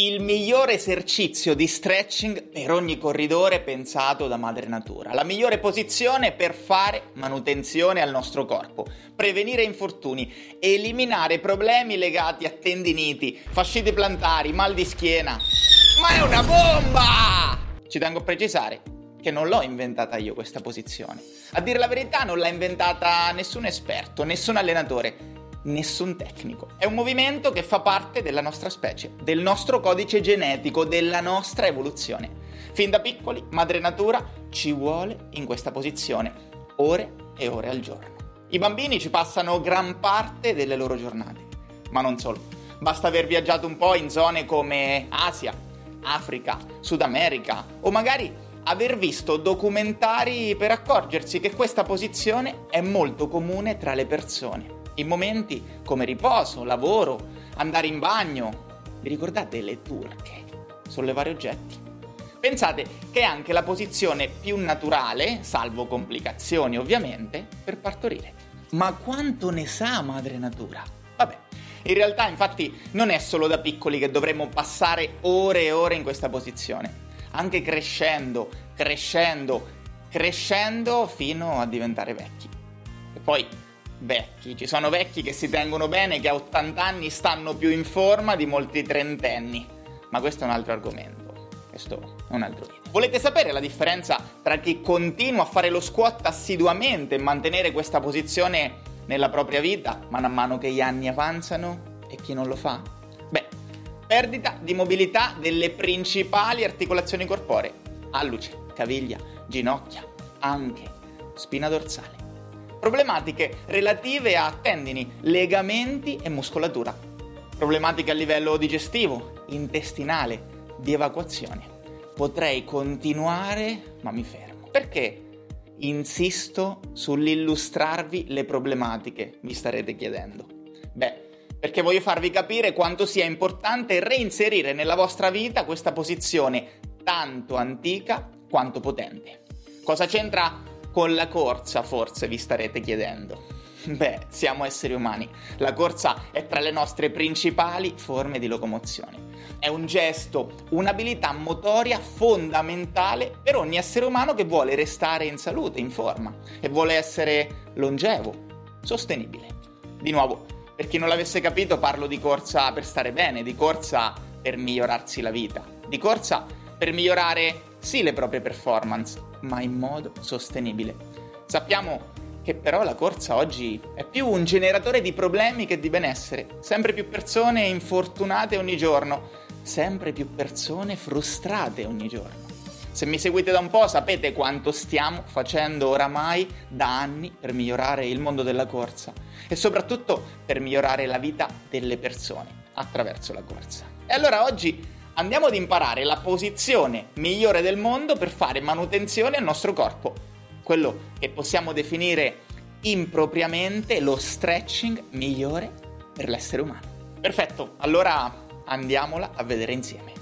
Il migliore esercizio di stretching per ogni corridore pensato da madre natura. La migliore posizione per fare manutenzione al nostro corpo, prevenire infortuni, eliminare problemi legati a tendiniti, fasciti plantari, mal di schiena. Ma è una bomba! Ci tengo a precisare che non l'ho inventata io questa posizione. A dire la verità non l'ha inventata nessun esperto, nessun allenatore nessun tecnico. È un movimento che fa parte della nostra specie, del nostro codice genetico, della nostra evoluzione. Fin da piccoli, madre natura ci vuole in questa posizione, ore e ore al giorno. I bambini ci passano gran parte delle loro giornate, ma non solo. Basta aver viaggiato un po' in zone come Asia, Africa, Sud America o magari aver visto documentari per accorgersi che questa posizione è molto comune tra le persone in momenti come riposo, lavoro, andare in bagno. Vi ricordate le turche? Sollevare oggetti. Pensate che è anche la posizione più naturale, salvo complicazioni ovviamente, per partorire. Ma quanto ne sa madre natura? Vabbè, in realtà infatti non è solo da piccoli che dovremmo passare ore e ore in questa posizione. Anche crescendo, crescendo, crescendo fino a diventare vecchi. E poi vecchi. Ci sono vecchi che si tengono bene, che a 80 anni stanno più in forma di molti trentenni. Ma questo è un altro argomento. Questo è un altro video. Volete sapere la differenza tra chi continua a fare lo squat assiduamente e mantenere questa posizione nella propria vita, man mano che gli anni avanzano, e chi non lo fa? Beh, perdita di mobilità delle principali articolazioni corporee. Alluce, caviglia, ginocchia, anche spina dorsale problematiche relative a tendini, legamenti e muscolatura, problematiche a livello digestivo, intestinale, di evacuazione. Potrei continuare, ma mi fermo. Perché insisto sull'illustrarvi le problematiche, mi starete chiedendo? Beh, perché voglio farvi capire quanto sia importante reinserire nella vostra vita questa posizione tanto antica quanto potente. Cosa c'entra con la corsa, forse vi starete chiedendo. Beh, siamo esseri umani. La corsa è tra le nostre principali forme di locomozione. È un gesto, un'abilità motoria fondamentale per ogni essere umano che vuole restare in salute, in forma e vuole essere longevo, sostenibile. Di nuovo, per chi non l'avesse capito, parlo di corsa per stare bene, di corsa per migliorarsi la vita, di corsa per migliorare sì le proprie performance, ma in modo sostenibile. Sappiamo che però la corsa oggi è più un generatore di problemi che di benessere. Sempre più persone infortunate ogni giorno, sempre più persone frustrate ogni giorno. Se mi seguite da un po' sapete quanto stiamo facendo oramai da anni per migliorare il mondo della corsa e soprattutto per migliorare la vita delle persone attraverso la corsa. E allora oggi andiamo ad imparare la posizione migliore del mondo per fare manutenzione al nostro corpo, quello che possiamo definire impropriamente lo stretching migliore per l'essere umano. Perfetto, allora andiamola a vedere insieme.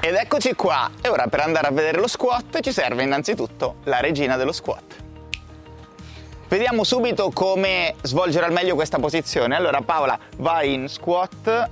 Ed eccoci qua, e ora per andare a vedere lo squat ci serve innanzitutto la regina dello squat. Vediamo subito come svolgere al meglio questa posizione. Allora Paola vai in squat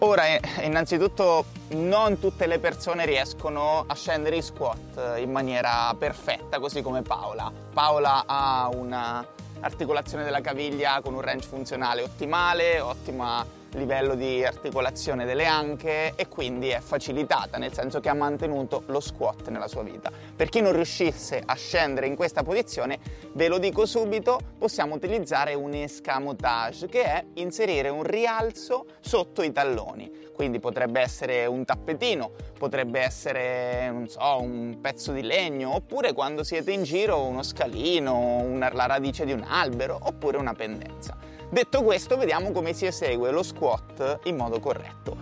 Ora, eh, innanzitutto, non tutte le persone riescono a scendere in squat in maniera perfetta, così come Paola. Paola ha un'articolazione della caviglia con un range funzionale ottimale, ottima livello di articolazione delle anche e quindi è facilitata, nel senso che ha mantenuto lo squat nella sua vita. Per chi non riuscisse a scendere in questa posizione, ve lo dico subito, possiamo utilizzare un escamotage, che è inserire un rialzo sotto i talloni. Quindi potrebbe essere un tappetino, potrebbe essere, non so, un pezzo di legno, oppure quando siete in giro uno scalino, una, la radice di un albero, oppure una pendenza. Detto questo, vediamo come si esegue lo squat in modo corretto.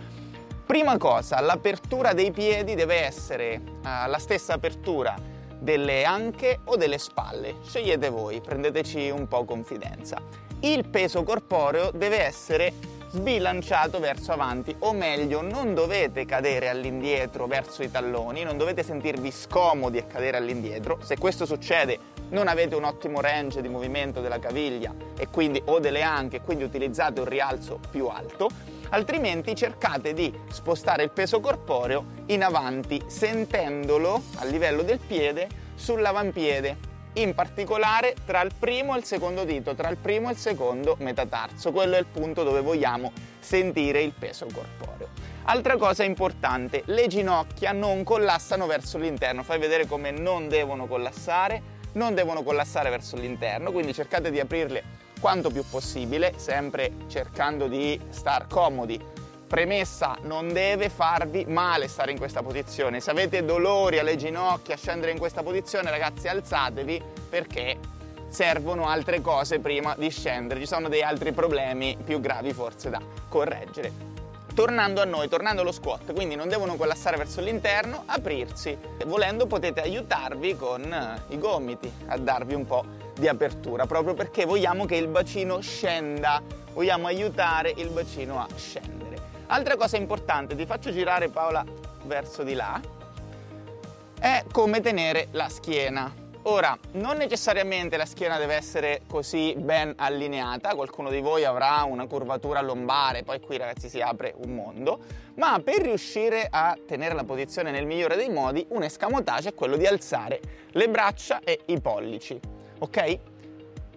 Prima cosa, l'apertura dei piedi deve essere uh, la stessa apertura delle anche o delle spalle. Scegliete voi, prendeteci un po' confidenza. Il peso corporeo deve essere sbilanciato verso avanti, o meglio, non dovete cadere all'indietro verso i talloni, non dovete sentirvi scomodi e cadere all'indietro. Se questo succede, non avete un ottimo range di movimento della caviglia e quindi, o delle anche, quindi utilizzate un rialzo più alto. Altrimenti cercate di spostare il peso corporeo in avanti, sentendolo a livello del piede sull'avampiede in particolare tra il primo e il secondo dito, tra il primo e il secondo metatarso. Quello è il punto dove vogliamo sentire il peso corporeo. Altra cosa importante, le ginocchia non collassano verso l'interno, fai vedere come non devono collassare, non devono collassare verso l'interno, quindi cercate di aprirle quanto più possibile, sempre cercando di star comodi Premessa, non deve farvi male stare in questa posizione. Se avete dolori alle ginocchia, scendere in questa posizione, ragazzi, alzatevi perché servono altre cose prima di scendere. Ci sono dei altri problemi più gravi forse da correggere. Tornando a noi, tornando allo squat, quindi non devono collassare verso l'interno, aprirsi. Volendo potete aiutarvi con eh, i gomiti a darvi un po' di apertura, proprio perché vogliamo che il bacino scenda, vogliamo aiutare il bacino a scendere. Altra cosa importante, ti faccio girare Paola verso di là, è come tenere la schiena. Ora, non necessariamente la schiena deve essere così ben allineata, qualcuno di voi avrà una curvatura lombare, poi qui ragazzi si apre un mondo, ma per riuscire a tenere la posizione nel migliore dei modi, un escamotage è quello di alzare le braccia e i pollici, ok?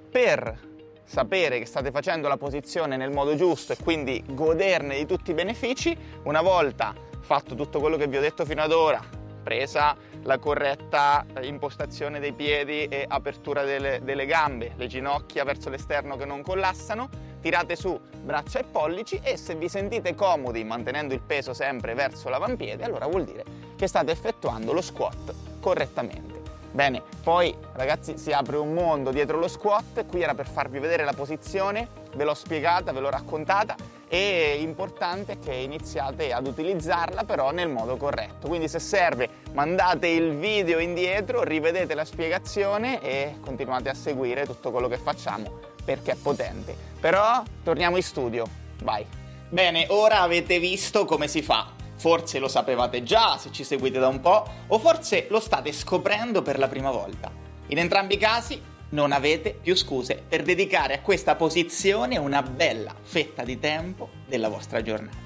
Per sapere che state facendo la posizione nel modo giusto e quindi goderne di tutti i benefici, una volta fatto tutto quello che vi ho detto fino ad ora, presa la corretta impostazione dei piedi e apertura delle, delle gambe, le ginocchia verso l'esterno che non collassano, tirate su braccia e pollici e se vi sentite comodi mantenendo il peso sempre verso l'avampiede, allora vuol dire che state effettuando lo squat correttamente. Bene, poi ragazzi si apre un mondo dietro lo squat, qui era per farvi vedere la posizione, ve l'ho spiegata, ve l'ho raccontata e importante che iniziate ad utilizzarla però nel modo corretto. Quindi se serve mandate il video indietro, rivedete la spiegazione e continuate a seguire tutto quello che facciamo perché è potente. Però torniamo in studio, vai. Bene, ora avete visto come si fa Forse lo sapevate già se ci seguite da un po', o forse lo state scoprendo per la prima volta. In entrambi i casi non avete più scuse per dedicare a questa posizione una bella fetta di tempo della vostra giornata.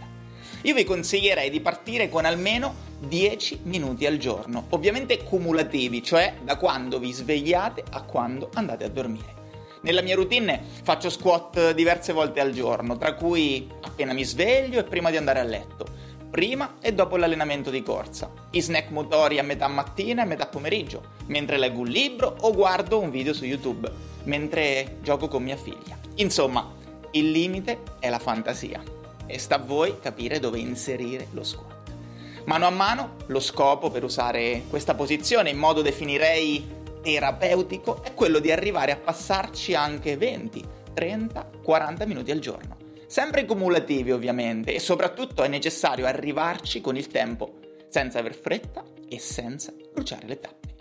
Io vi consiglierei di partire con almeno 10 minuti al giorno, ovviamente cumulativi, cioè da quando vi svegliate a quando andate a dormire. Nella mia routine faccio squat diverse volte al giorno, tra cui appena mi sveglio e prima di andare a letto prima e dopo l'allenamento di corsa, i snack motori a metà mattina e metà pomeriggio, mentre leggo un libro o guardo un video su YouTube, mentre gioco con mia figlia. Insomma, il limite è la fantasia e sta a voi capire dove inserire lo squat. Mano a mano, lo scopo per usare questa posizione in modo definirei terapeutico è quello di arrivare a passarci anche 20, 30, 40 minuti al giorno sempre cumulativi ovviamente e soprattutto è necessario arrivarci con il tempo, senza aver fretta e senza bruciare le tappe.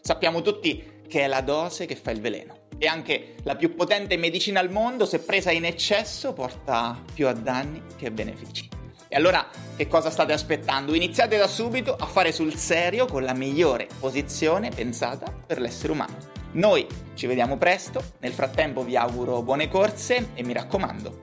Sappiamo tutti che è la dose che fa il veleno e anche la più potente medicina al mondo, se presa in eccesso, porta più a danni che a benefici. E allora che cosa state aspettando? Iniziate da subito a fare sul serio con la migliore posizione pensata per l'essere umano. Noi ci vediamo presto, nel frattempo vi auguro buone corse e mi raccomando,